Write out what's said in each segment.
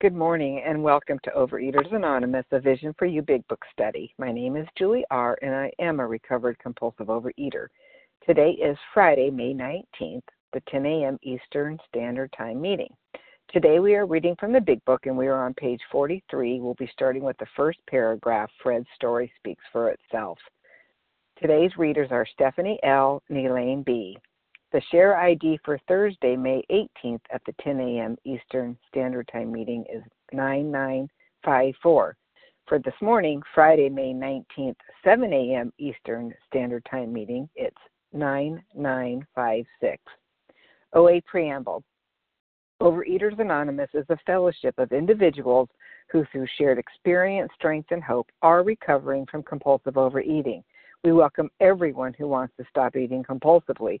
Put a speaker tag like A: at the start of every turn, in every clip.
A: Good morning and welcome to Overeaters Anonymous, a Vision for You Big Book study. My name is Julie R., and I am a recovered compulsive overeater. Today is Friday, May 19th, the 10 a.m. Eastern Standard Time meeting. Today we are reading from the Big Book, and we are on page 43. We'll be starting with the first paragraph. Fred's story speaks for itself. Today's readers are Stephanie L. and Elaine B. The share ID for Thursday, May 18th at the 10 a.m. Eastern Standard Time meeting is 9954. For this morning, Friday, May 19th, 7 a.m. Eastern Standard Time meeting, it's 9956. OA Preamble Overeaters Anonymous is a fellowship of individuals who, through shared experience, strength, and hope, are recovering from compulsive overeating. We welcome everyone who wants to stop eating compulsively.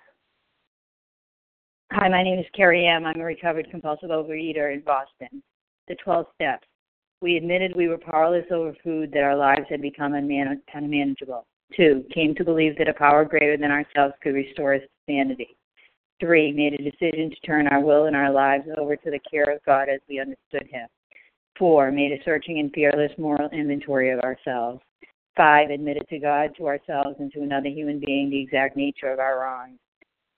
B: Hi, my name is Carrie M. I'm a recovered compulsive overeater in Boston. The 12 steps. We admitted we were powerless over food, that our lives had become unman- unmanageable. Two, came to believe that a power greater than ourselves could restore us to sanity. Three, made a decision to turn our will and our lives over to the care of God as we understood Him. Four, made a searching and fearless moral inventory of ourselves. Five, admitted to God, to ourselves, and to another human being the exact nature of our wrongs.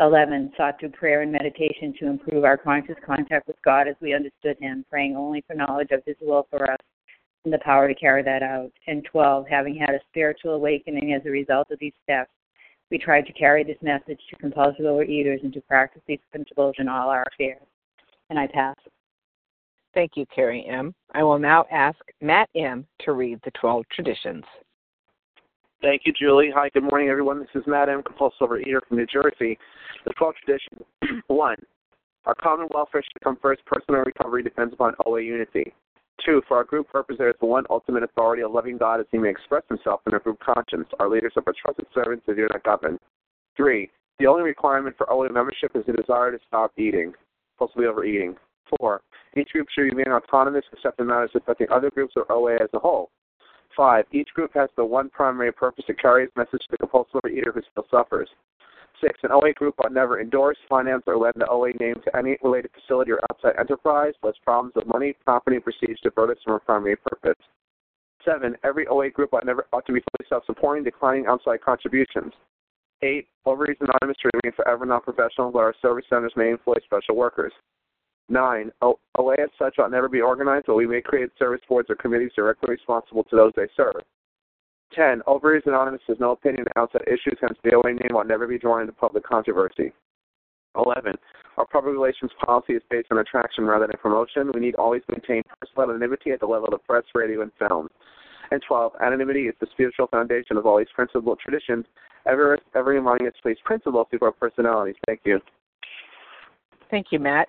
B: 11. Sought through prayer and meditation to improve our conscious contact with God as we understood Him, praying only for knowledge of His will for us and the power to carry that out. And 12. Having had a spiritual awakening as a result of these steps, we tried to carry this message to compulsive overeaters and to practice these principles in all our affairs. And I pass.
A: Thank you, Carrie M. I will now ask Matt M. to read the 12 traditions.
C: Thank you, Julie. Hi, good morning, everyone. This is Matt M., compulsive overeater from New Jersey. The 12 tradition. One, our common welfare should come first. Personal recovery depends upon OA unity. Two, for our group purpose, there is the one ultimate authority, a loving God, as he may express himself in our group conscience. Our leaders are but trusted servants they do not govern. Three, the only requirement for OA membership is the desire to stop eating, possibly overeating. Four, each group should remain autonomous except in matters affecting other groups or OA as a whole. Five, each group has the one primary purpose to carry its message to the compulsive overeater who still suffers. Six, an OA group ought never endorse, finance, or lend the OA name to any related facility or outside enterprise, lest problems of money, property, and prestige divert us from our primary purpose. Seven, every OA group ought never ought to be fully self-supporting, declining outside contributions. Eight, Overeaters Anonymous should remain forever non-professional, but our service centers may employ special workers. Nine, OA as such ought never be organized, but we may create service boards or committees directly responsible to those they serve. 10. Overeaters Anonymous has no opinion on outside issues, hence the OA name ought never be drawn into public controversy. 11. Our public relations policy is based on attraction rather than promotion. We need always maintain personal anonymity at the level of press, radio, and film. And 12. Anonymity is the spiritual foundation of all these principal traditions, ever, ever reminding us to place principles before personalities. Thank you.
A: Thank you, Matt.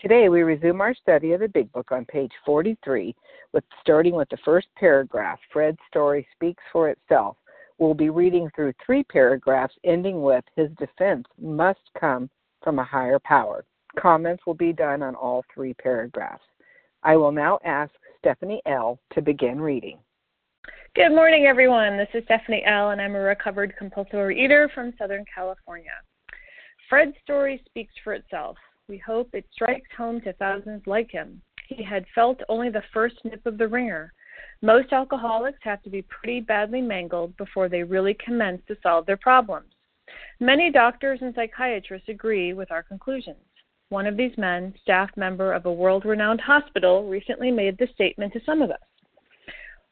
A: Today we resume our study of the Big Book on page 43, with starting with the first paragraph. Fred's story speaks for itself. We'll be reading through three paragraphs, ending with his defense must come from a higher power. Comments will be done on all three paragraphs. I will now ask Stephanie L. to begin reading.
D: Good morning, everyone. This is Stephanie L., and I'm a recovered compulsive eater from Southern California. Fred's story speaks for itself. We hope it strikes home to thousands like him. He had felt only the first nip of the wringer. Most alcoholics have to be pretty badly mangled before they really commence to solve their problems. Many doctors and psychiatrists agree with our conclusions. One of these men, staff member of a world renowned hospital, recently made this statement to some of us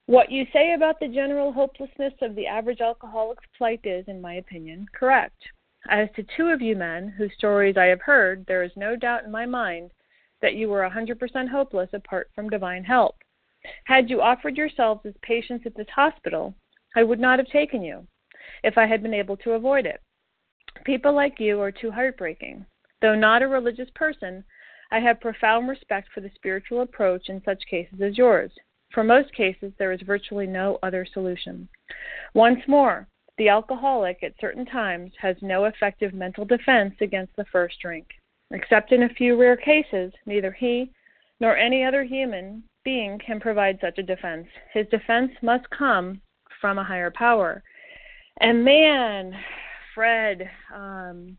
D: What you say about the general hopelessness of the average alcoholic's plight is, in my opinion, correct. As to two of you men, whose stories I have heard, there is no doubt in my mind that you were a 100% hopeless apart from divine help. Had you offered yourselves as patients at this hospital, I would not have taken you, if I had been able to avoid it. People like you are too heartbreaking. Though not a religious person, I have profound respect for the spiritual approach in such cases as yours. For most cases, there is virtually no other solution. Once more, the alcoholic at certain times has no effective mental defense against the first drink. Except in a few rare cases, neither he nor any other human being can provide such a defense. His defense must come from a higher power. And man, Fred, um,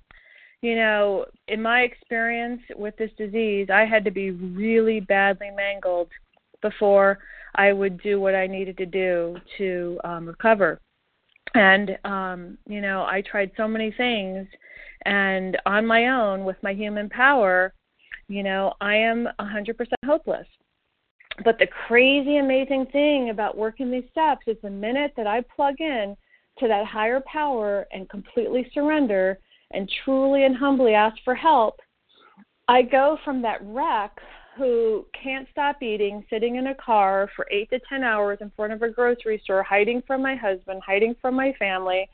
D: you know, in my experience with this disease, I had to be really badly mangled before I would do what I needed to do to um, recover. And, um, you know, I tried so many things, and on my own, with my human power, you know, I am a 100% hopeless. But the crazy, amazing thing about working these steps is the minute that I plug in to that higher power and completely surrender, and truly and humbly ask for help, I go from that wreck who can't stop eating, sitting in a car for eight to ten hours in front of a grocery store, hiding from my husband, hiding from my family,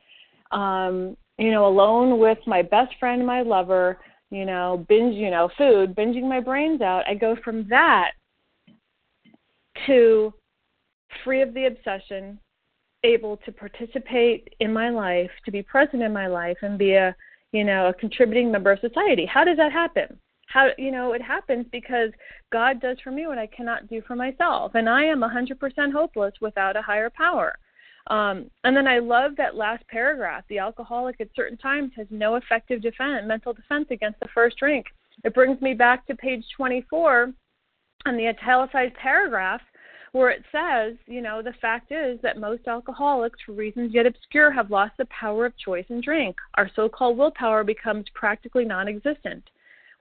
D: um, you know, alone with my best friend, my lover, you know, binge, you know, food, binging my brains out. I go from that to free of the obsession, able to participate in my life, to be present in my life, and be a you know, a contributing member of society. How does that happen? How you know it happens because God does for me what I cannot do for myself, and I am 100% hopeless without a higher power. Um, and then I love that last paragraph. The alcoholic at certain times has no effective defense, mental defense against the first drink. It brings me back to page 24 on the italicized paragraph where it says, you know, the fact is that most alcoholics, for reasons yet obscure, have lost the power of choice and drink. Our so called willpower becomes practically non existent.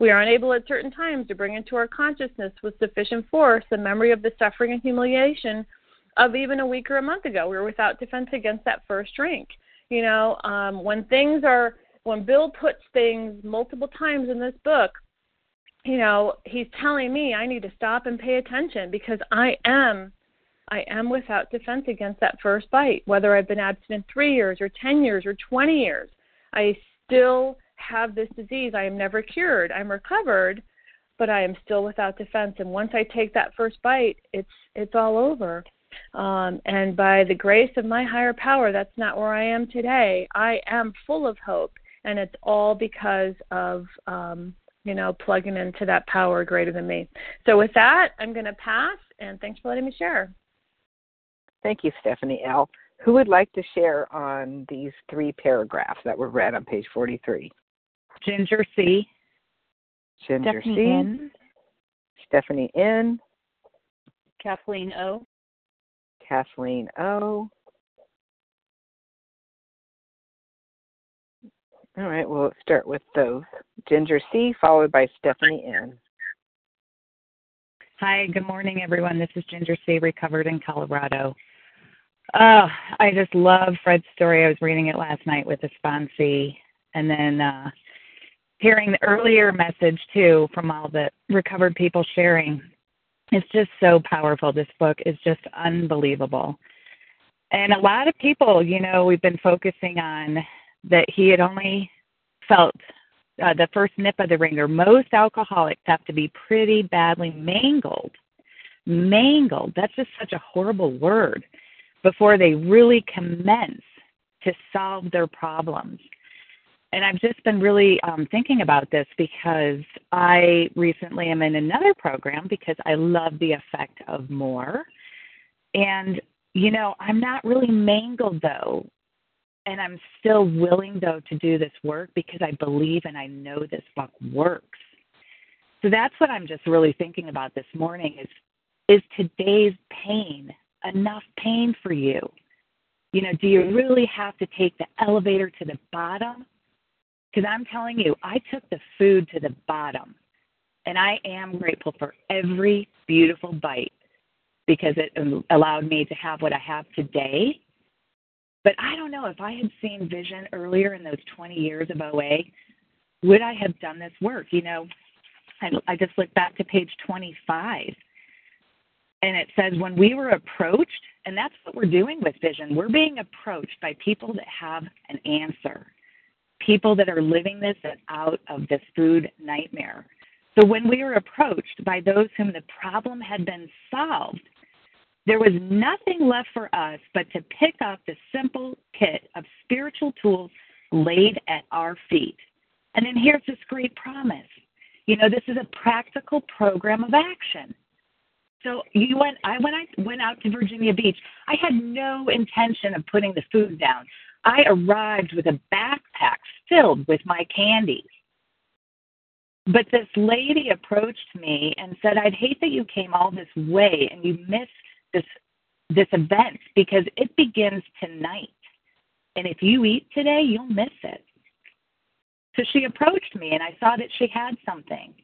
D: We are unable at certain times to bring into our consciousness with sufficient force the memory of the suffering and humiliation of even a week or a month ago. We were without defense against that first drink. You know, um, when things are, when Bill puts things multiple times in this book, you know, he's telling me I need to stop and pay attention because I am I am without defense against that first bite, whether I've been abstinent 3 years or 10 years or 20 years. I still have this disease. I am never cured. I'm recovered, but I am still without defense and once I take that first bite, it's it's all over. Um, and by the grace of my higher power, that's not where I am today. I am full of hope, and it's all because of um, you know, plugging into that power greater than me. So with that, I'm going to pass, and thanks for letting me share.
A: Thank you, Stephanie L. Who would like to share on these three paragraphs that were read on page 43?
B: Ginger C.
A: Ginger
B: Stephanie
A: C.
B: N.
A: Stephanie N.
B: Kathleen O.
A: Kathleen O. All right, we'll start with those. Ginger C, followed by Stephanie N.
E: Hi, good morning, everyone. This is Ginger C, recovered in Colorado. Oh, I just love Fred's story. I was reading it last night with a sponsee, and then uh, hearing the earlier message too from all the recovered people sharing. It's just so powerful. This book is just unbelievable. And a lot of people, you know, we've been focusing on that he had only felt uh, the first nip of the wringer. Most alcoholics have to be pretty badly mangled. Mangled. That's just such a horrible word before they really commence to solve their problems. And I've just been really um, thinking about this because I recently am in another program because I love the effect of more. And, you know, I'm not really mangled though and I'm still willing though to do this work because I believe and I know this book works. So that's what I'm just really thinking about this morning is is today's pain enough pain for you? You know, do you really have to take the elevator to the bottom? Because I'm telling you, I took the food to the bottom. And I am grateful for every beautiful bite because it um, allowed me to have what I have today but I don't know if I had seen vision earlier in those 20 years of OA, would I have done this work? You know, I, I just looked back to page 25 and it says when we were approached, and that's what we're doing with vision, we're being approached by people that have an answer, people that are living this out of this food nightmare. So when we were approached by those whom the problem had been solved, there was nothing left for us but to pick up the simple kit of spiritual tools laid at our feet. And then here's this great promise. You know, this is a practical program of action. So you went I when I went out to Virginia Beach, I had no intention of putting the food down. I arrived with a backpack filled with my candies. But this lady approached me and said, I'd hate that you came all this way and you missed this this event because it begins tonight. And if you eat today, you'll miss it. So she approached me and I saw that she had something.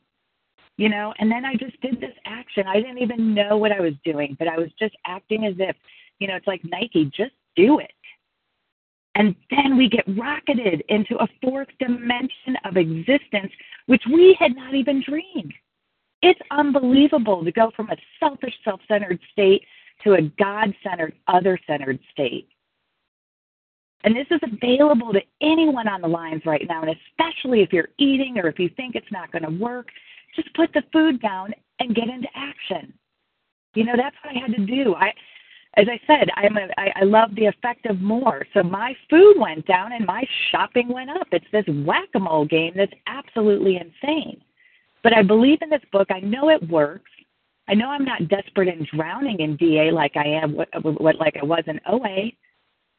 E: You know, and then I just did this action. I didn't even know what I was doing, but I was just acting as if, you know, it's like Nike, just do it. And then we get rocketed into a fourth dimension of existence, which we had not even dreamed. It's unbelievable to go from a selfish, self centered state to a God centered, other centered state. And this is available to anyone on the lines right now, and especially if you're eating or if you think it's not going to work, just put the food down and get into action. You know, that's what I had to do. I as I said, I'm a, I, I love the effect of more. So my food went down and my shopping went up. It's this whack-a-mole game that's absolutely insane. But I believe in this book. I know it works. I know I'm not desperate and drowning in DA like I am, what, what like I was in OA,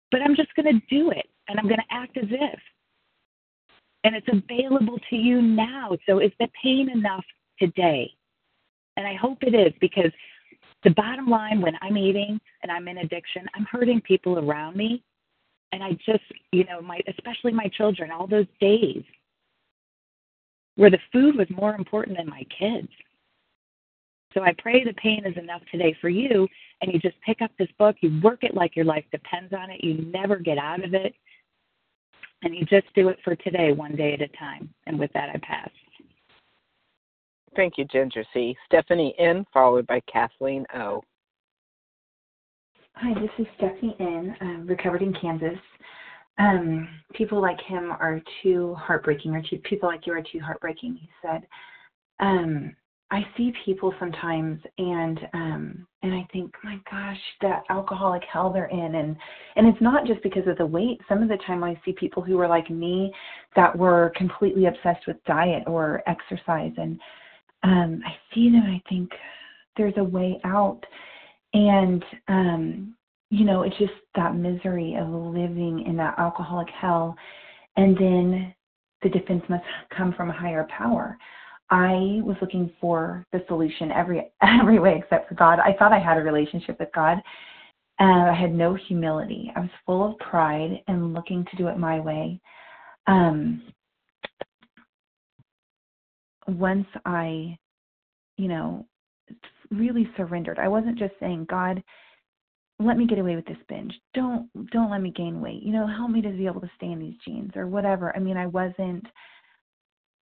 E: but I'm just going to do it and I'm going to act as if. And it's available to you now. So is the pain enough today? And I hope it is because the bottom line when I'm eating and I'm in addiction, I'm hurting people around me. And I just, you know, my especially my children, all those days where the food was more important than my kids. So I pray the pain is enough today for you, and you just pick up this book, you work it like your life depends on it, you never get out of it, and you just do it for today, one day at a time. And with that, I pass.
A: Thank you, Ginger C. Stephanie N., followed by Kathleen O.
F: Hi, this is Stephanie N., uh, recovered in Kansas. Um, people like him are too heartbreaking, or too, people like you are too heartbreaking, he said. Um, I see people sometimes and um and I think, my gosh, that alcoholic hell they're in and and it's not just because of the weight. Some of the time I see people who are like me that were completely obsessed with diet or exercise and um I see them and I think there's a way out. And um you know, it's just that misery of living in that alcoholic hell and then the defense must come from a higher power. I was looking for the solution every every way except for God. I thought I had a relationship with God. And I had no humility. I was full of pride and looking to do it my way. Um, once I, you know, really surrendered. I wasn't just saying, God, let me get away with this binge. Don't don't let me gain weight. You know, help me to be able to stay in these jeans or whatever. I mean, I wasn't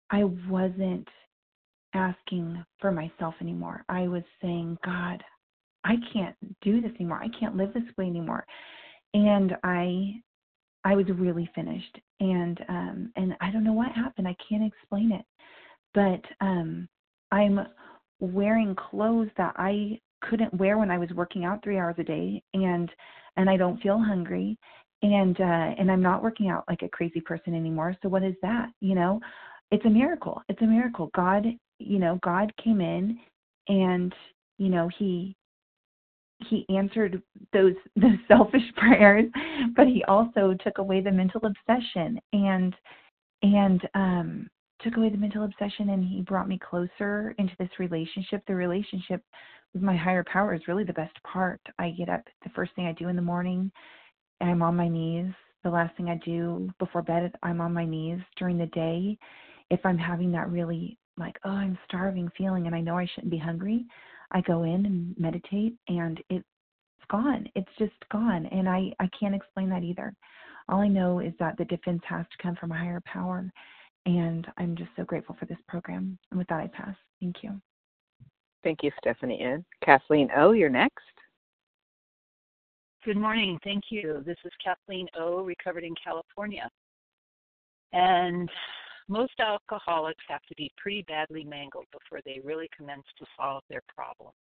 F: I wasn't asking for myself anymore. I was saying, God, I can't do this anymore. I can't live this way anymore. And I I was really finished. And um and I don't know what happened. I can't explain it. But um I'm wearing clothes that I couldn't wear when I was working out 3 hours a day and and I don't feel hungry and uh and I'm not working out like a crazy person anymore. So what is that? You know, it's a miracle. It's a miracle. God, you know, God came in and you know, he he answered those those selfish prayers, but he also took away the mental obsession and and um took away the mental obsession and he brought me closer into this relationship. The relationship with my higher power is really the best part. I get up the first thing I do in the morning, I'm on my knees. The last thing I do before bed, I'm on my knees during the day. If I'm having that really like, oh, I'm starving feeling and I know I shouldn't be hungry, I go in and meditate and it's gone. It's just gone. And I, I can't explain that either. All I know is that the defense has to come from a higher power. And I'm just so grateful for this program. And with that, I pass. Thank you.
A: Thank you, Stephanie N. Kathleen O., you're next.
G: Good morning. Thank you. This is Kathleen O., recovered in California. And most alcoholics have to be pretty badly mangled before they really commence to solve their problems.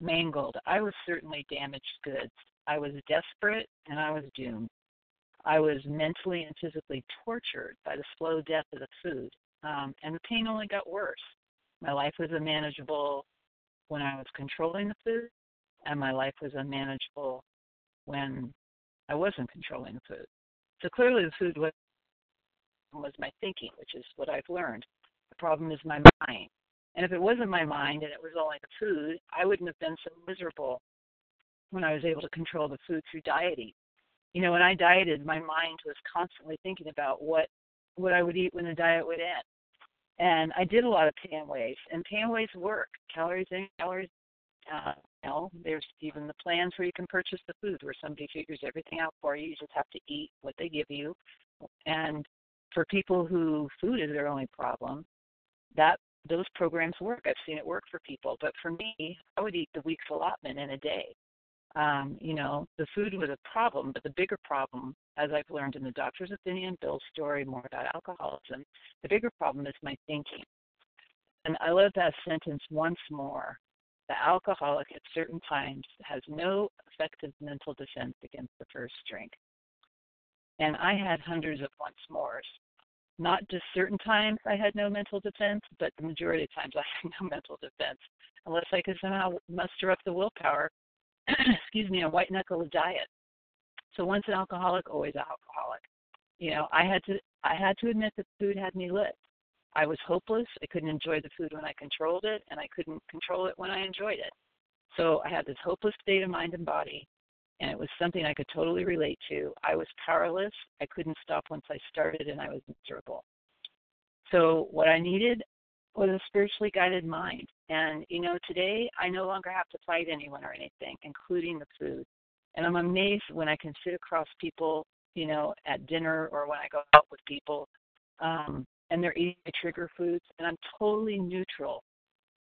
G: Mangled. I was certainly damaged goods. I was desperate and I was doomed. I was mentally and physically tortured by the slow death of the food, um, and the pain only got worse. My life was unmanageable when I was controlling the food, and my life was unmanageable when I wasn't controlling the food. So clearly, the food was, was my thinking, which is what I've learned. The problem is my mind. And if it wasn't my mind and it was only the food, I wouldn't have been so miserable when I was able to control the food through dieting. You know, when I dieted, my mind was constantly thinking about what what I would eat when the diet would end. And I did a lot of Pain-Away, and Pain-Away work. Calories in, calories uh, know, there's even the plans where you can purchase the food where somebody figures everything out for you. You just have to eat what they give you. And for people who food is their only problem, that those programs work. I've seen it work for people. But for me, I would eat the week's allotment in a day um, you know, the food was a problem, but the bigger problem, as I've learned in the doctor's opinion, Bill's story, more about alcoholism, the bigger problem is my thinking. And I love that sentence once more. The alcoholic at certain times has no effective mental defense against the first drink. And I had hundreds of once mores. Not just certain times I had no mental defense, but the majority of times I had no mental defense, unless I could somehow muster up the willpower excuse me, a white knuckle diet. So once an alcoholic, always an alcoholic. You know, I had to I had to admit that food had me lit. I was hopeless. I couldn't enjoy the food when I controlled it, and I couldn't control it when I enjoyed it. So I had this hopeless state of mind and body, and it was something I could totally relate to. I was powerless. I couldn't stop once I started, and I was miserable. So what I needed was a spiritually guided mind. And, you know, today I no longer have to fight anyone or anything, including the food. And I'm amazed when I can sit across people, you know, at dinner or when I go out with people, um, and they're eating trigger foods, and I'm totally neutral.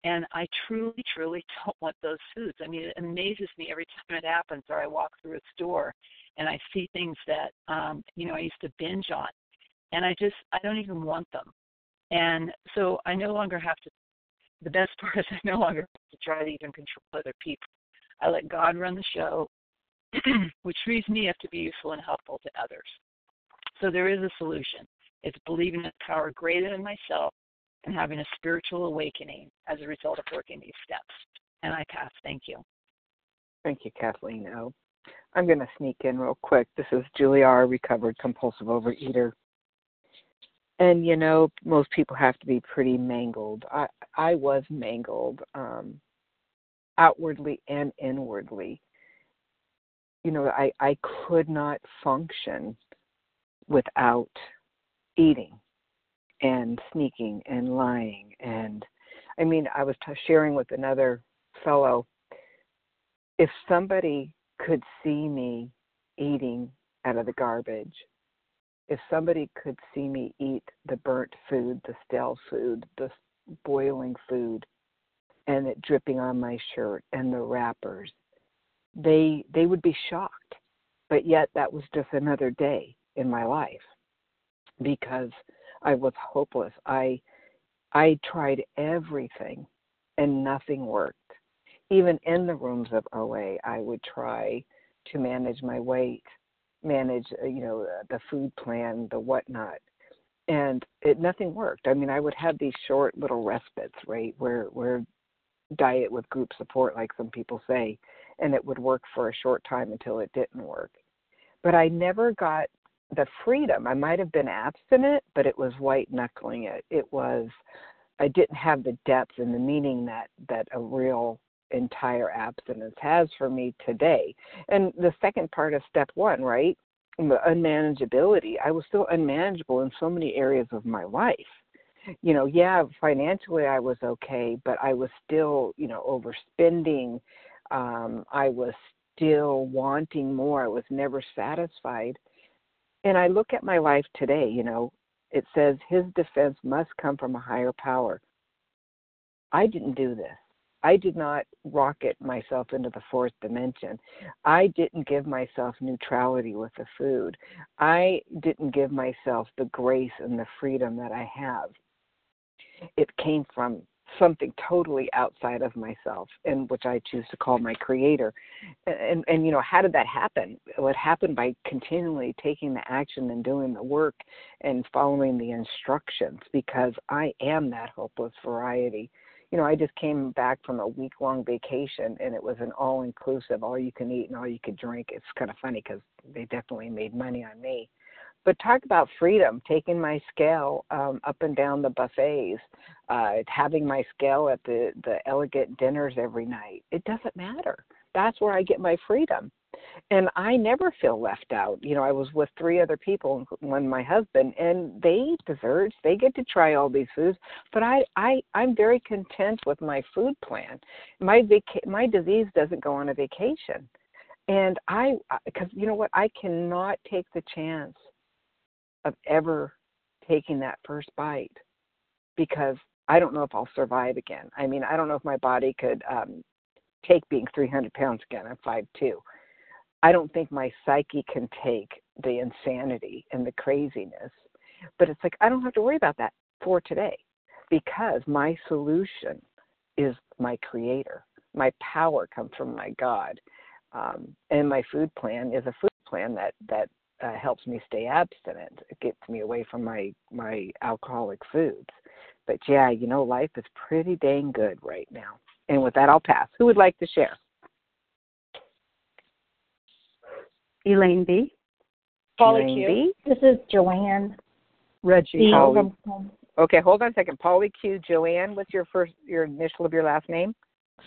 G: And I truly, truly don't want those foods. I mean, it amazes me every time it happens, or I walk through a store and I see things that, um, you know, I used to binge on, and I just, I don't even want them. And so I no longer have to, the best part is I no longer have to try to even control other people. I let God run the show, which frees me up to be useful and helpful to others. So there is a solution. It's believing in a power greater than myself and having a spiritual awakening as a result of working these steps. And I pass. Thank you.
A: Thank you, Kathleen O. I'm going to sneak in real quick. This is Julie R., recovered compulsive overeater and you know most people have to be pretty mangled. I i was mangled um outwardly and inwardly. You know i i could not function without eating and sneaking and lying. And i mean i was t- sharing with another fellow, if somebody could see me eating out of the garbage, if somebody could see me eat the burnt food, the stale food, the boiling food, and it dripping on my shirt and the wrappers, they they would be shocked. But yet that was just another day in my life because I was hopeless. I I tried everything and nothing worked. Even in the rooms of OA, I would try to manage my weight, manage uh, you know the food plan, the whatnot, and it nothing worked. I mean, I would have these short little respites, right, where where diet with group support, like some people say, and it would work for a short time until it didn't work. But I never got the freedom. I might have been abstinent, but it was white knuckling it. It was I didn't have the depth and the meaning that that a real entire abstinence has for me today. And the second part of step one, right? The unmanageability. I was still unmanageable in so many areas of my life. You know, yeah, financially I was okay, but I was still, you know, overspending. Um, I was still wanting more. I was never satisfied. And I look at my life today, you know, it says his defense must come from a higher power. I didn't do this. I did not rocket myself into the fourth dimension. I didn't give myself neutrality with the food. I didn't give myself the grace and the freedom that I have. It came from something totally outside of myself and which I choose to call my creator. And, and you know, how did that happen? It happened by continually taking the action and doing the work and following the instructions because I am that hopeless variety. You know, I just came back from a week long vacation and it was an all inclusive, all you can eat and all you could drink. It's kind of funny because they definitely made money on me. But talk about freedom taking my scale um, up and down the buffets uh, having my scale at the the elegant dinners every night. It doesn't matter. That's where i get my freedom and i never feel left out you know i was with three other people one my husband and they eat desserts they get to try all these foods but i i i'm very content with my food plan my vac- my disease doesn't go on a vacation and i because you know what i cannot take the chance of ever taking that first bite because I don't know if I'll survive again. I mean, I don't know if my body could um, take being 300 pounds again. I'm five two. I don't think my psyche can take the insanity and the craziness. But it's like I don't have to worry about that for today because my solution is my creator. My power comes from my God. Um, and my food plan is a food plan that that uh, helps me stay abstinent. It gets me away from my my alcoholic foods. But yeah, you know, life is pretty dang good right now. And with that, I'll pass. Who would like to share?
H: Elaine B.
D: Polly
A: Elaine
D: Q.
A: B.
H: This is Joanne.
A: Reggie. Polly. Okay, hold on a second. Polly Q. Joanne, what's your first your initial of your last name?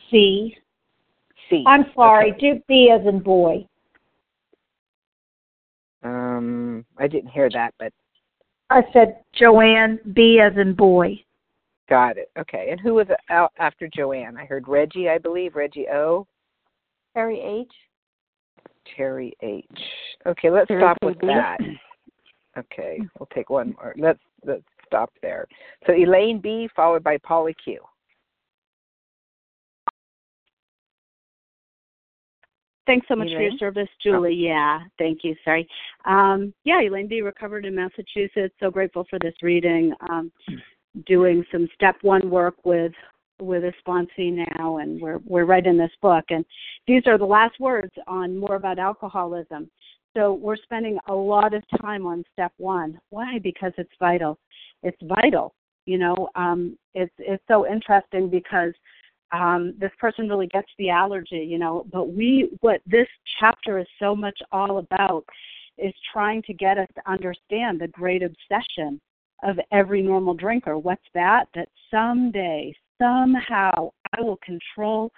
H: C.
A: C.
H: I'm sorry.
A: Okay.
H: Do B as in boy.
A: Um, I didn't hear that, but
H: I said Joanne B as in boy.
A: got it. Okay. And who was out after Joanne? I heard Reggie, I believe. Reggie O.
H: Harry H.
A: Terry H. Okay, let's
H: Terry
A: stop with
H: KB.
A: that. Okay, we'll take one more. Let's let's stop there. So Elaine B followed by Polly Q.
I: Thanks so much for your service, Julie. Yeah, thank you. Sorry. Um, yeah, Elaine B. recovered in Massachusetts. So grateful for this reading. Um, doing some step one work with with a sponsee now, and we're we're writing this book. And these are the last words on more about alcoholism. So we're spending a lot of time on step one. Why? Because it's vital. It's vital. You know, um, it's it's so interesting because um, this person really gets the allergy, you know. But we, what this chapter is so much all about, is trying to get us to understand the great obsession of every normal drinker. What's that? That someday, somehow, I will control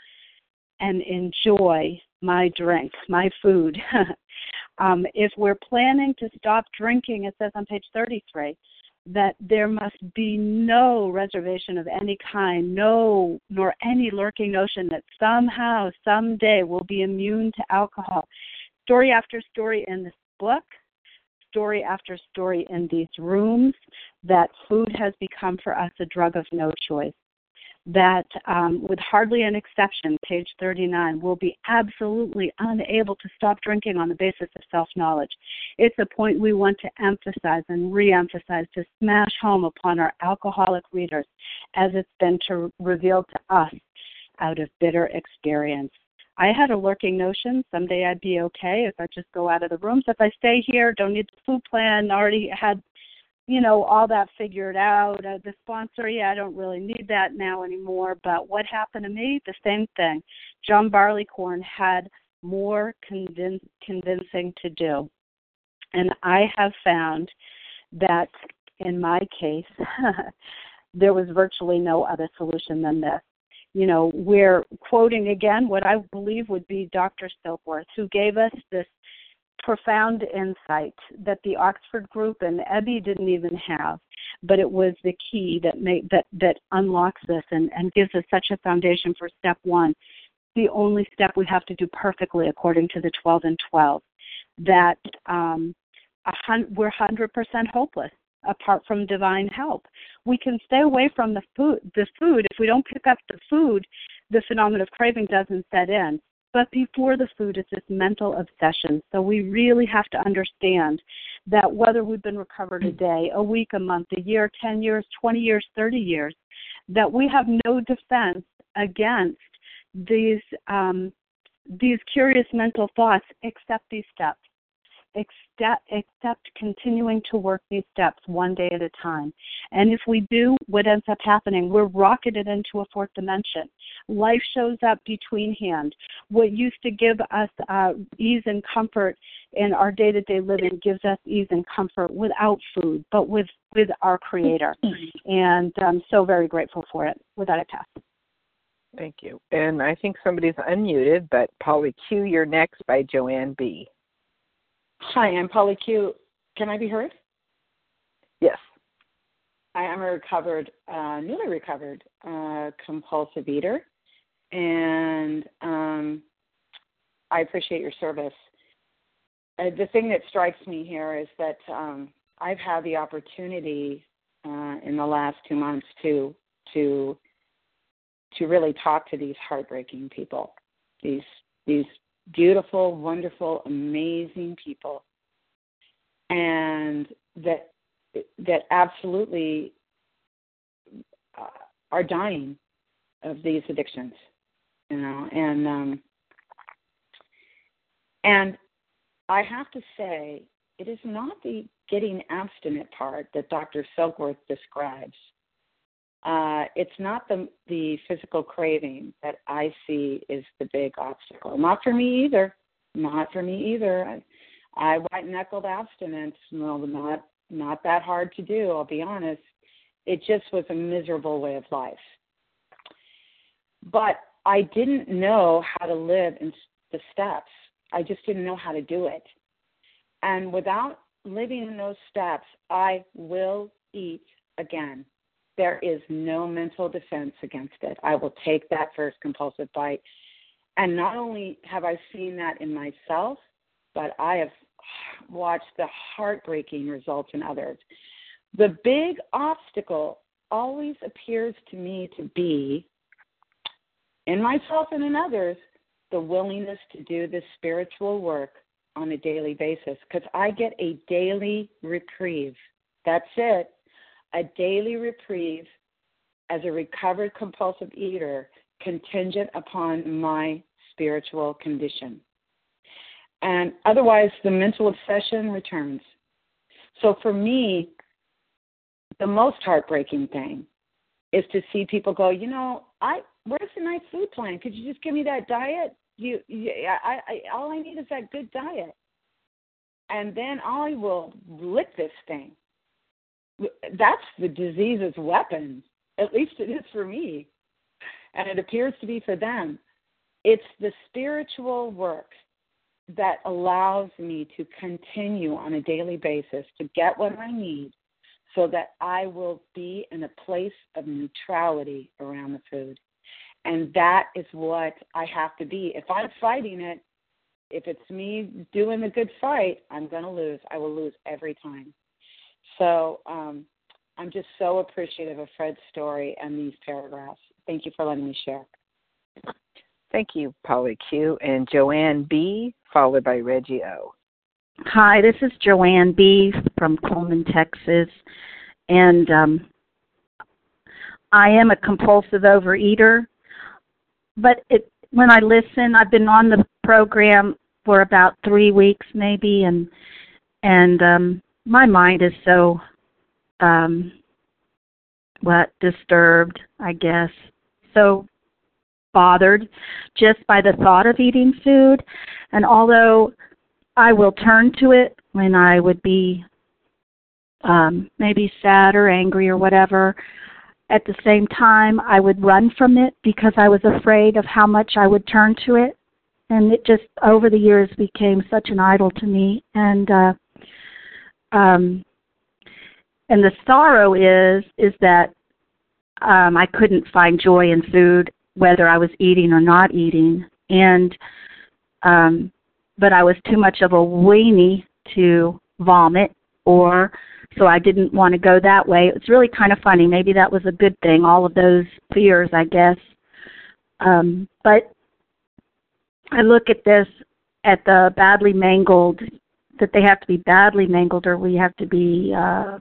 I: and enjoy my drink, my food. um, if we're planning to stop drinking, it says on page 33, that there must be no reservation of any kind, no, nor any lurking notion that somehow, someday, we'll be immune to alcohol. Story after story in this book, story after story in these rooms, that food has become for us a drug of no choice that, um, with hardly an exception, page 39, will be absolutely unable to stop drinking on the basis of self knowledge. It's a point we want to emphasize and re emphasize to smash home upon our alcoholic readers as it's been to, revealed to us out of bitter experience. I had a lurking notion someday I'd be okay if I just go out of the rooms. If I stay here, don't need the food plan, already had you know, all that figured out. Uh, the sponsor, yeah, I don't really need that now anymore. But what happened to me? The same thing. John Barleycorn had more convince, convincing to do. And I have found that in my case, there was virtually no other solution than this. You know, we're quoting again what I believe would be Dr. Silkworth, who gave us this profound insight that the Oxford group and Ebby didn't even have, but it was the key that made that that unlocks this and, and gives us such a foundation for step one. The only step we have to do perfectly according to the 12 and 12. That um, hun- we're 100% hopeless apart from divine help. We can stay away from the food. The food, if we don't pick up the food, the phenomenon of craving doesn't set in. But before the food, it's this mental obsession. So we really have to understand that whether we've been recovered a day, a week, a month, a year, 10 years, 20 years, 30 years, that we have no defense against these um, these curious mental thoughts except these steps except, except continuing to work these steps one day at a time. And if we do, what ends up happening? We're rocketed into a fourth dimension. Life shows up between hand. What used to give us uh, ease and comfort in our day to day living gives us ease and comfort without food, but with, with our Creator. And I'm so very grateful for it. With that, I pass.
A: Thank you. And I think somebody's unmuted, but Polly Q, you're next by Joanne B.
J: Hi, I'm Polly Q. Can I be heard?
A: Yes.
J: I am a recovered, uh, newly recovered uh, compulsive eater, and um, I appreciate your service. Uh, the thing that strikes me here is that um, I've had the opportunity uh, in the last two months to to to really talk to these heartbreaking people, these these beautiful, wonderful, amazing people, and that that absolutely uh, are dying of these addictions, you know, and um, and I have to say, it is not the getting abstinent part that Dr. Silkworth describes uh, it's not the the physical craving that I see is the big obstacle. Not for me either. Not for me either. I, I white knuckled abstinence. Well, not not that hard to do. I'll be honest. It just was a miserable way of life. But I didn't know how to live in the steps. I just didn't know how to do it. And without living in those steps, I will eat again there is no mental defense against it. I will take that first compulsive bite. And not only have I seen that in myself, but I have watched the heartbreaking results in others. The big obstacle always appears to me to be, in myself and in others, the willingness to do this spiritual work on a daily basis because I get a daily reprieve. That's it a daily reprieve as a recovered compulsive eater contingent upon my spiritual condition. And otherwise, the mental obsession returns. So for me, the most heartbreaking thing is to see people go, you know, I where's the nice food plan? Could you just give me that diet? You, you I, I, all I need is that good diet, and then I will lick this thing that's the disease's weapon. At least it is for me. And it appears to be for them. It's the spiritual work that allows me to continue on a daily basis to get what I need so that I will be in a place of neutrality around the food. And that is what I have to be. If I'm fighting it, if it's me doing the good fight, I'm going to lose. I will lose every time. So um, I'm just so appreciative of Fred's story and these paragraphs. Thank you for letting me share.
A: Thank you, Polly Q. And Joanne B., followed by Reggie O.
H: Hi, this is Joanne B. from Coleman, Texas. And um, I am a compulsive overeater. But it, when I listen, I've been on the program for about three weeks maybe, and and um, my mind is so um, what disturbed, I guess, so bothered just by the thought of eating food. And although I will turn to it when I would be um, maybe sad or angry or whatever, at the same time I would run from it because I was afraid of how much I would turn to it. And it just over the years became such an idol to me. And uh, um, and the sorrow is is that um, I couldn't find joy in food, whether I was eating or not eating, and um, but I was too much of a weenie to vomit, or so I didn't want to go that way. It's really kind of funny. Maybe that was a good thing. All of those fears, I guess. Um, but I look at this at the badly mangled that they have to be badly mangled or we have to be uh,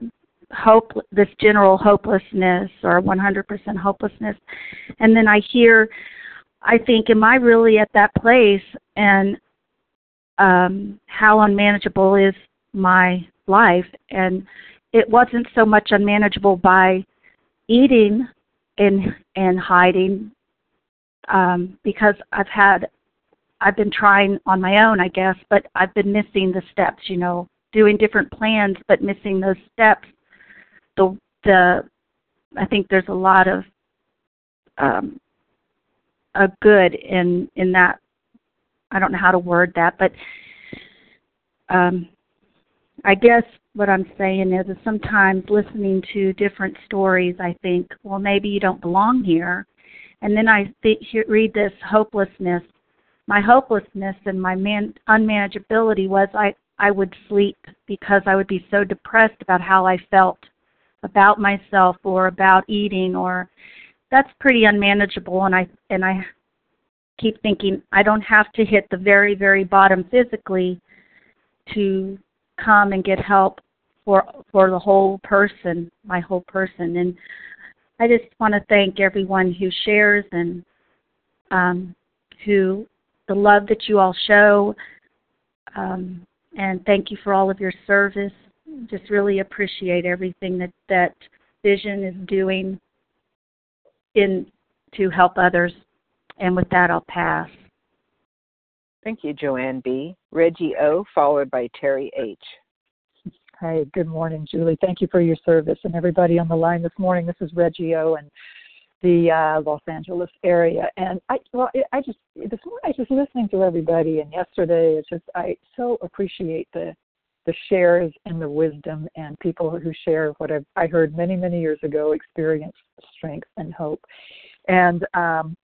H: hope this general hopelessness or 100% hopelessness. And then i hear i think am i really at that place? And um how unmanageable is my life? And it wasn't so much unmanageable by eating and and hiding um because i've had i've been trying on my own i guess but i've been missing the steps you know doing different plans but missing those steps the the I think there's a lot of um, a good in in that. I don't know how to word that, but um, I guess what I'm saying is, is sometimes listening to different stories, I think, well, maybe you don't belong here, and then I th- read this hopelessness. My hopelessness and my man- unmanageability was I I would sleep because I would be so depressed about how I felt about myself or about eating or that's pretty unmanageable and I and I keep thinking I don't have to hit the very very bottom physically to come and get help for for the whole person, my whole person. And I just want to thank everyone who shares and um, who the love that you all show um, and thank you for all of your service just really appreciate everything that that vision is doing in to help others. And with that, I'll pass.
A: Thank you, Joanne B. Reggie O, followed by Terry H.
K: Hi, good morning, Julie. Thank you for your service and everybody on the line this morning. This is Reggie O and the uh, Los Angeles area. And I, well, I just this morning I was just listening to everybody, and yesterday it's just I so appreciate the the shares and the wisdom and people who share what I've, I heard many, many years ago experience strength and hope. And, um,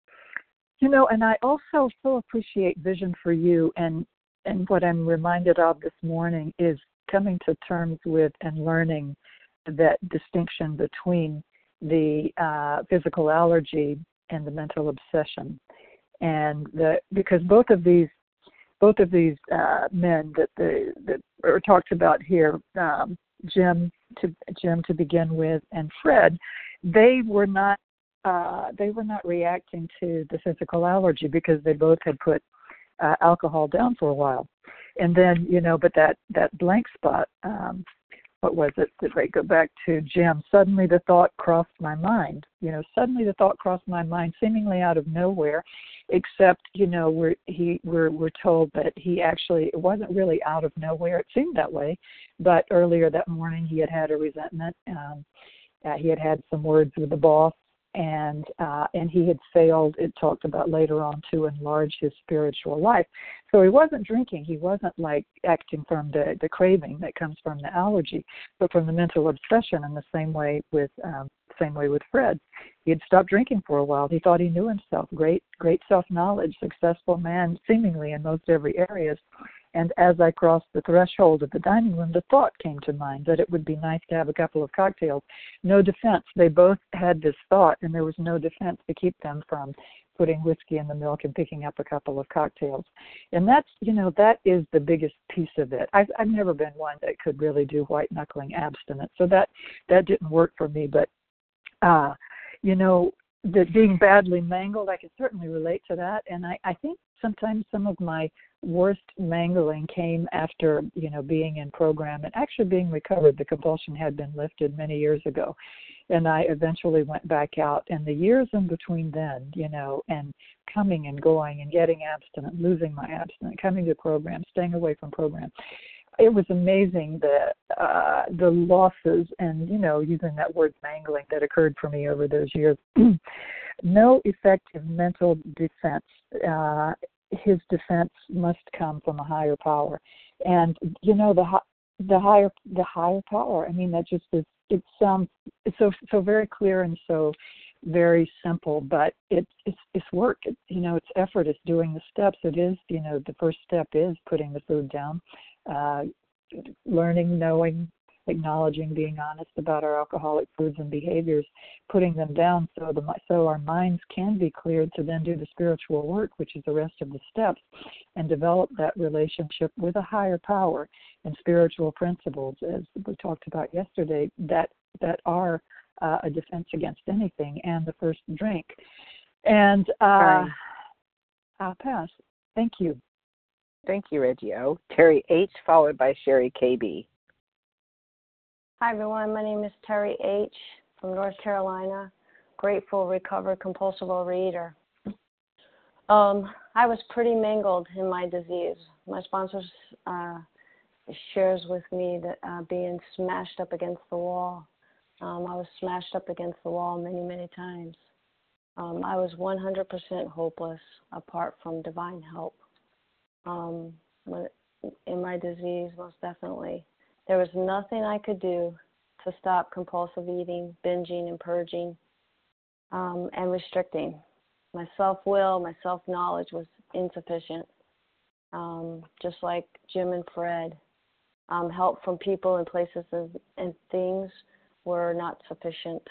K: you know, and I also so appreciate Vision for You. And, and what I'm reminded of this morning is coming to terms with and learning that distinction between the uh, physical allergy and the mental obsession. And the, because both of these both of these uh, men that the that are talked about here, um, Jim to Jim to begin with, and Fred, they were not uh, they were not reacting to the physical allergy because they both had put uh, alcohol down for a while, and then you know, but that that blank spot um, what was it? Did I go back to Jim? Suddenly the thought crossed my mind. You know, suddenly the thought crossed my mind, seemingly out of nowhere, except you know we're he we're we're told that he actually it wasn't really out of nowhere. It seemed that way, but earlier that morning he had had a resentment. Um, uh, he had had some words with the boss and uh, and he had failed. It talked about later on to enlarge his spiritual life. So he wasn't drinking. He wasn't like acting from the the craving that comes from the allergy, but from the mental obsession. In the same way with um, same way with Fred, he had stopped drinking for a while. He thought he knew himself. Great great self knowledge, successful man, seemingly in most every areas. And as I crossed the threshold of the dining room, the thought came to mind that it would be nice to have a couple of cocktails. No defense. They both had this thought, and there was no defense to keep them from putting whiskey in the milk and picking up a couple of cocktails. And that's, you know, that is the biggest piece of it. I've, I've never been one that could really do white knuckling abstinence, so that that didn't work for me. But, uh, you know, the being badly mangled, I can certainly relate to that. And I, I think sometimes some of my worst mangling came after you know being in program and actually being recovered. The compulsion had been lifted many years ago. And i eventually went back out. And the years in between then you know and coming and going and getting abstinent losing my abstinent coming to program staying away from program it was amazing the uh the losses and you know using that word mangling that occurred for me over those years. No effective mental defense uh his defense must come from a higher power. And you know the the higher the higher power i mean that just is it it's so so very clear and so very simple but it's it's it's work. It, you know it's effort. It's doing the steps. It is you know the first step is putting the food down uh learning knowing acknowledging, being honest about our alcoholic foods and behaviors, putting them down so the so our minds can be cleared to then do the spiritual work, which is the rest of the steps, and develop that relationship with a higher power and spiritual principles, as we talked about yesterday, that that are uh, a defense against anything and the first drink. And uh, I'll pass. Thank you.
A: Thank you, Reggie O. Terry H. followed by Sherry KB.
L: Hi, everyone. My name is Terry H. from North Carolina. Grateful, recovered, compulsive overeater. Um, I was pretty mangled in my disease. My sponsor uh, shares with me that uh, being smashed up against the wall. Um, I was smashed up against the wall many, many times. Um, I was 100% hopeless apart from divine help. Um, in my disease, most definitely. There was nothing I could do to stop compulsive eating, binging, and purging, um, and restricting. My self will, my self knowledge was insufficient. Um, just like Jim and Fred, um, help from people and places and, and things were not sufficient.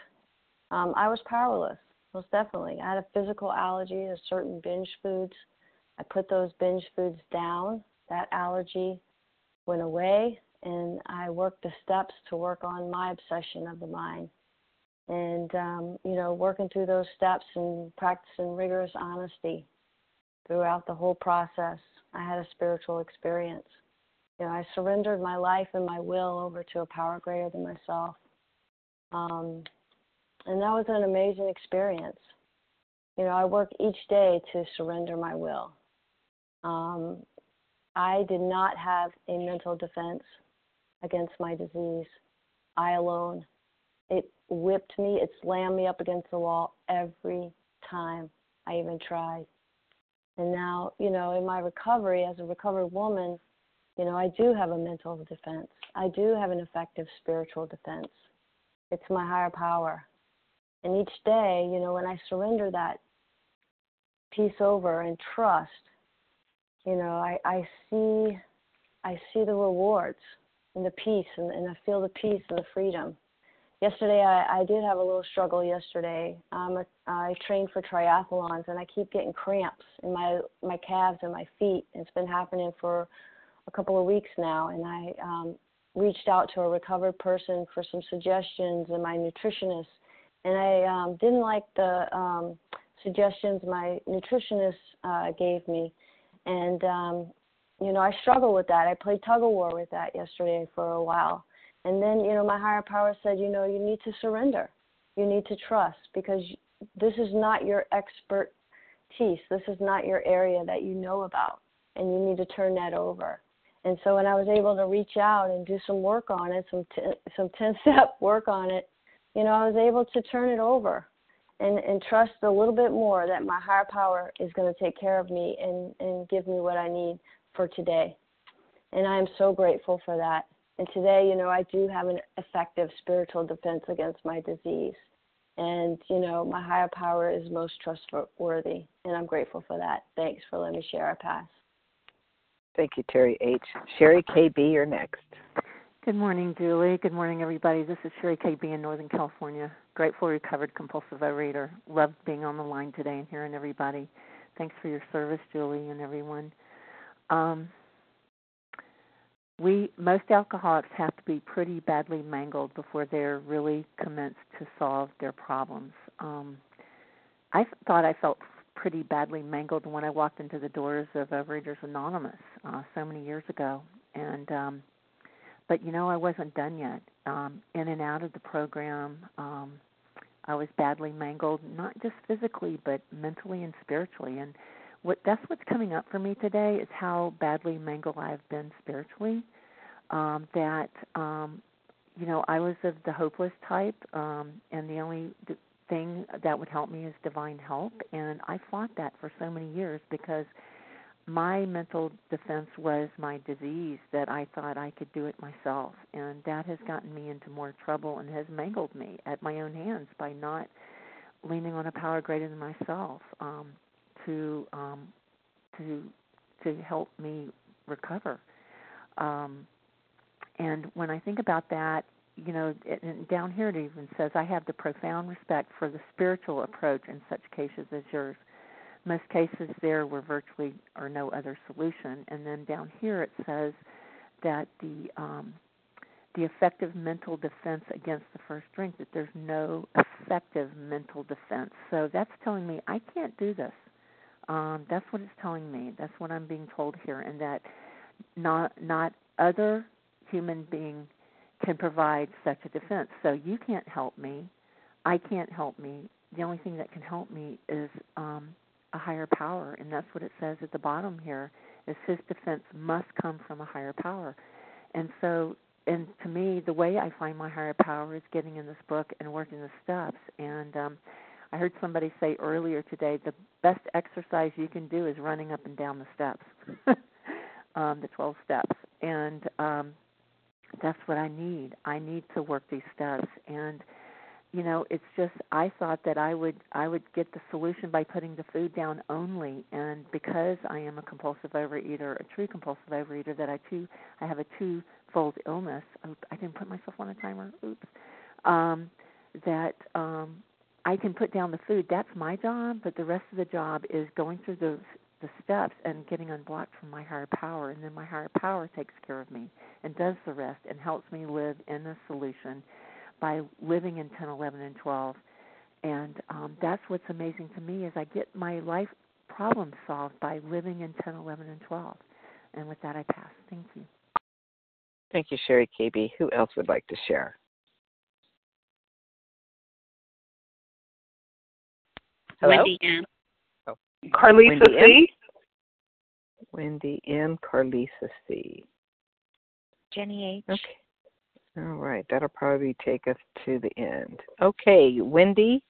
L: Um, I was powerless, most definitely. I had a physical allergy to certain binge foods. I put those binge foods down. That allergy went away and I worked the steps to work on my obsession of the mind. And, um, you know, working through those steps and practicing rigorous honesty throughout the whole process, I had a spiritual experience. You know, I surrendered my life and my will over to a power greater than myself. Um, and that was an amazing experience. You know, I work each day to surrender my will. Um, I did not have a mental defense against my disease. I alone. It whipped me, it slammed me up against the wall every time I even tried. And now, you know, in my recovery as a recovered woman, you know, I do have a mental defense. I do have an effective spiritual defense. It's my higher power. And each day, you know, when I surrender that peace over and trust, you know, I, I see I see the rewards and the peace and, and I feel the peace and the freedom. Yesterday I, I did have a little struggle yesterday. Um, I trained for triathlons and I keep getting cramps in my my calves and my feet. It's been happening for a couple of weeks now and I um, reached out to a recovered person for some suggestions and my nutritionist and I um, didn't like the um, suggestions my nutritionist uh, gave me and um, you know, I struggle with that. I played tug of war with that yesterday for a while. And then, you know, my higher power said, you know, you need to surrender. You need to trust because this is not your expertise. This is not your area that you know about. And you need to turn that over. And so when I was able to reach out and do some work on it, some t- some 10 step work on it, you know, I was able to turn it over. And and trust a little bit more that my higher power is going to take care of me and and give me what I need for today. And I am so grateful for that. And today, you know, I do have an effective spiritual defense against my disease. And, you know, my higher power is most trustworthy, and I'm grateful for that. Thanks for letting me share our past.
A: Thank you, Terry H. Sherry KB, you're next.
M: Good morning, Julie. Good morning, everybody. This is Sherry KB in Northern California. Grateful recovered compulsive overeater. Loved being on the line today and hearing everybody. Thanks for your service, Julie, and everyone. Um, we most alcoholics have to be pretty badly mangled before they're really commenced to solve their problems. Um, I thought I felt pretty badly mangled when I walked into the doors of Overeaters Anonymous uh, so many years ago, and um, but you know I wasn't done yet. Um, in and out of the program, um, I was badly mangled, not just physically but mentally and spiritually. And what that's what's coming up for me today is how badly mangled I've been spiritually. Um, that um, you know I was of the hopeless type, um, and the only thing that would help me is divine help. And I fought that for so many years because my mental defense was my disease that I thought I could do it myself. And that has gotten me into more trouble and has mangled me at my own hands by not leaning on a power greater than myself um, to um, to to help me recover. Um, and when I think about that, you know, and down here it even says, I have the profound respect for the spiritual approach in such cases as yours. Most cases there were virtually or no other solution. And then down here it says that the um, the effective mental defense against the first drink, that there's no effective mental defense. So that's telling me I can't do this. Um, that's what it's telling me. That's what I'm being told here, and that not not other human being can provide such a defense. So you can't help me. I can't help me. The only thing that can help me is um, a higher power, and that's what it says at the bottom here. Is his defense must come from a higher power, and so and to me, the way I find my higher power is getting in this book and working the steps. And um, I heard somebody say earlier today, the best exercise you can do is running up and down the steps, um, the 12 steps, and um, that's what I need. I need to work these steps and you know, it's just I thought that I would I would get the solution by putting the food down only and because I am a compulsive overeater, a true compulsive overeater that I too I have a two-fold illness. Oh, I didn't put myself on a timer. Oops. Um that um I can put down the food. That's my job, but the rest of the job is going through those the steps and getting unblocked from my higher power and then my higher power takes care of me and does the rest and helps me live in the solution by living in 10 11 and 12 and um, that's what's amazing to me is i get my life problems solved by living in 10 11 and 12 and with that i pass thank you
A: thank you sherry kb who else would like to share Hello?
N: Wendy M.
A: Carlisa
N: Wendy
A: C. Wendy M. Carlisa C.
N: Jenny H.
A: Okay. All right. That'll probably take us to the end. Okay. Wendy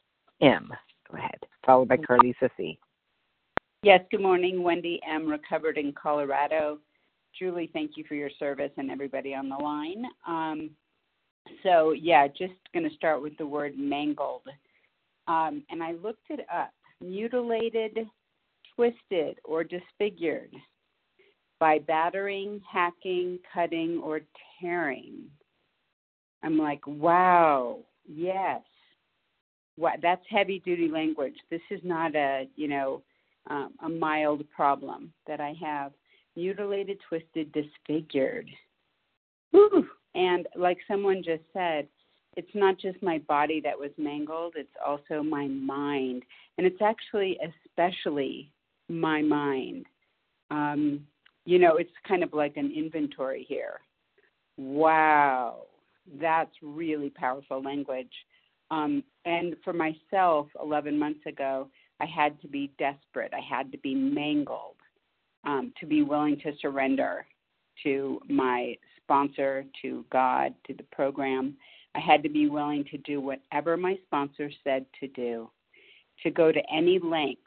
A: M. Go ahead. Followed by Carlisa C.
O: Yes, good morning. Wendy M. Recovered in Colorado. Julie, thank you for your service and everybody on the line. Um, so, yeah, just going to start with the word mangled. Um, and I looked it up mutilated, twisted, or disfigured by battering, hacking, cutting, or tearing. I'm like, wow, yes. Wow, that's heavy duty language. This is not a, you know, um, a mild problem that I have. Mutilated, twisted, disfigured. Whew. And like someone just said, it's not just my body that was mangled, it's also my mind. And it's actually especially my mind. Um, you know, it's kind of like an inventory here. Wow, that's really powerful language. Um, and for myself, 11 months ago, I had to be desperate. I had to be mangled um, to be willing to surrender to my sponsor, to God, to the program. I had to be willing to do whatever my sponsor said to do. to go to any lengths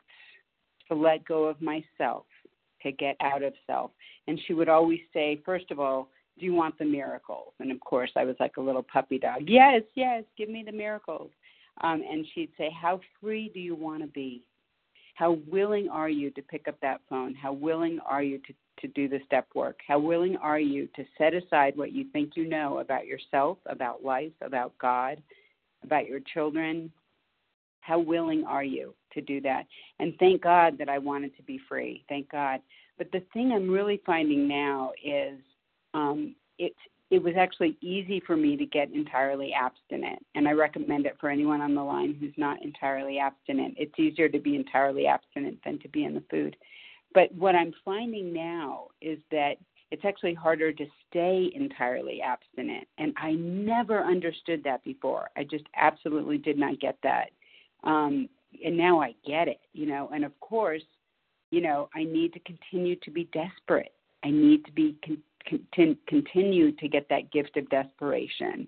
O: to let go of myself, to get out of self. And she would always say, first of all, do you want the miracles? And of course, I was like a little puppy dog. Yes, yes, give me the miracles. Um, and she'd say, How free do you want to be? How willing are you to pick up that phone? How willing are you to, to do the step work? How willing are you to set aside what you think you know about yourself, about life, about God, about your children? How willing are you to do that? And thank God that I wanted to be free. Thank God. But the thing I'm really finding now is um, it's it was actually easy for me to get entirely abstinent. And I recommend it for anyone on the line who's not entirely abstinent. It's easier to be entirely abstinent than to be in the food. But what I'm finding now is that it's actually harder to stay entirely abstinent. And I never understood that before. I just absolutely did not get that. Um, and now I get it, you know. And of course, you know, I need to continue to be desperate. I need to be con- con- continue to get that gift of desperation.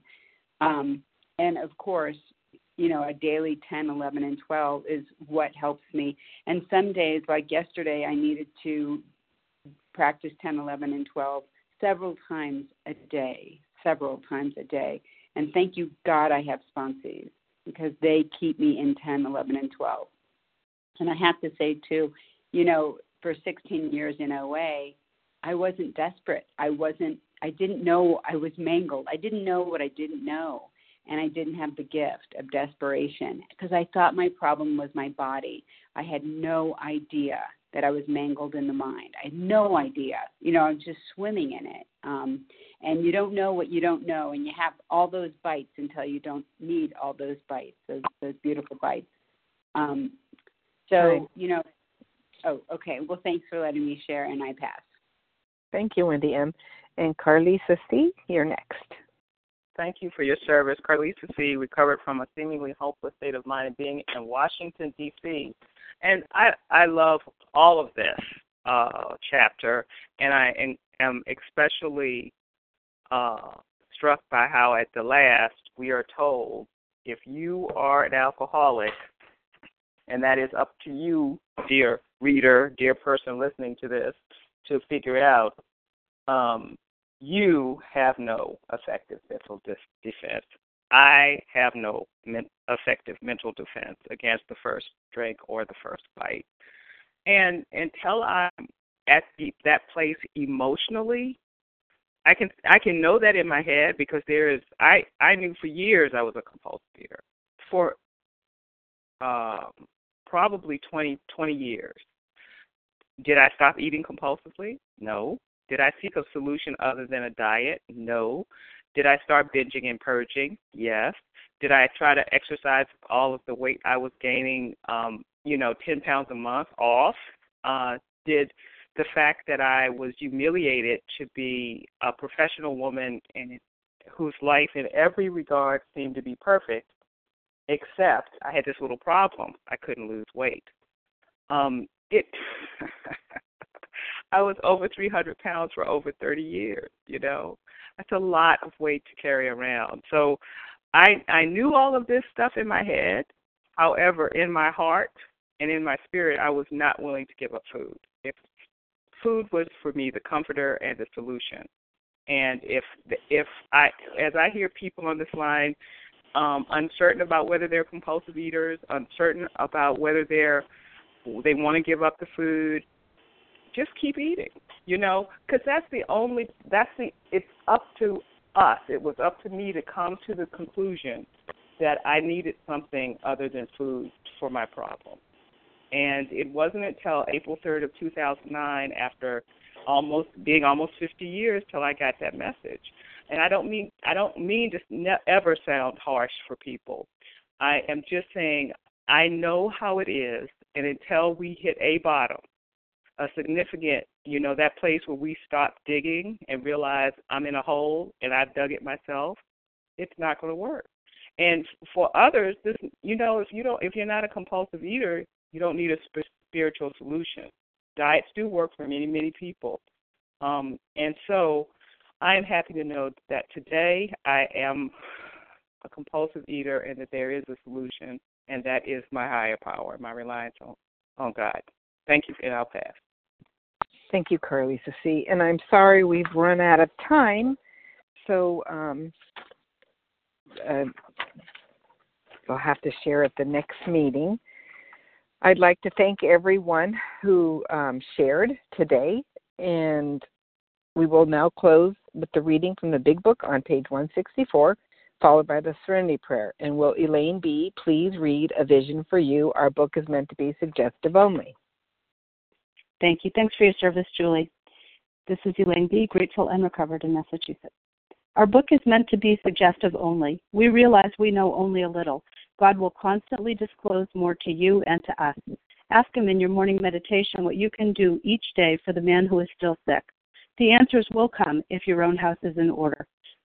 O: Um, and of course, you know, a daily 10, 11, and 12 is what helps me. And some days, like yesterday, I needed to practice 10, 11, and 12 several times a day, several times a day. And thank you, God, I have sponsees because they keep me in 10, 11, and 12. And I have to say, too, you know, for 16 years in OA, I wasn't desperate. I wasn't I didn't know I was mangled. I didn't know what I didn't know. And I didn't have the gift of desperation because I thought my problem was my body. I had no idea that I was mangled in the mind. I had no idea. You know, I was just swimming in it. Um, and you don't know what you don't know, and you have all those bites until you don't need all those bites, those those beautiful bites. Um, so you know, oh, okay. Well, thanks for letting me share, and I pass.
A: Thank you, Wendy M. And Carlisa C., you're next.
P: Thank you for your service. Carlisa C. recovered from a seemingly hopeless state of mind being in Washington, D.C. And I, I love all of this uh, chapter, and I am especially uh, struck by how at the last we are told if you are an alcoholic, and that is up to you, dear reader, dear person listening to this, to figure out um, you have no effective mental defense. I have no men- effective mental defense against the first drink or the first bite. And until I'm at the, that place emotionally, I can I can know that in my head because there is I I knew for years I was a compulsive eater for um, probably 20 20 years. Did I stop eating compulsively? No. Did I seek a solution other than a diet? No. Did I start binging and purging? Yes. Did I try to exercise all of the weight I was gaining, um, you know, 10 pounds a month off? Uh, did the fact that I was humiliated to be a professional woman and whose life in every regard seemed to be perfect, except I had this little problem. I couldn't lose weight. Um, it I was over 300 pounds for over 30 years. You know, that's a lot of weight to carry around. So, I I knew all of this stuff in my head. However, in my heart and in my spirit, I was not willing to give up food. If food was for me the comforter and the solution, and if if I as I hear people on this line um, uncertain about whether they're compulsive eaters, uncertain about whether they're they want to give up the food, just keep eating. You know, because that's the only that's the it's up to us. It was up to me to come to the conclusion that I needed something other than food for my problem. And it wasn't until April 3rd of 2009, after almost being almost 50 years, till I got that message. And I don't mean I don't mean to ne- ever sound harsh for people. I am just saying I know how it is, and until we hit a bottom, a significant, you know, that place where we stop digging and realize I'm in a hole and I've dug it myself, it's not going to work. And for others, this, you know, if you don't, if you're not a compulsive eater, you don't need a spiritual solution. Diets do work for many, many people, um, and so I am happy to know that today I am a compulsive eater and that there is a solution and that is my higher power, my reliance on, on God. Thank you, and I'll pass.
A: Thank you, Carlisa C. And I'm sorry we've run out of time, so um, uh, we'll have to share at the next meeting. I'd like to thank everyone who um, shared today, and we will now close with the reading from the Big Book on page 164, followed by the Serenity Prayer. And will Elaine B. please read A Vision for You? Our book is meant to be suggestive only.
I: Thank you. Thanks for your service, Julie. This is Elaine B., grateful and recovered in Massachusetts. Our book is meant to be suggestive only. We realize we know only a little. God will constantly disclose more to you and to us. Ask Him in your morning meditation what you can do each day for the man who is still sick. The answers will come if your own house is in order.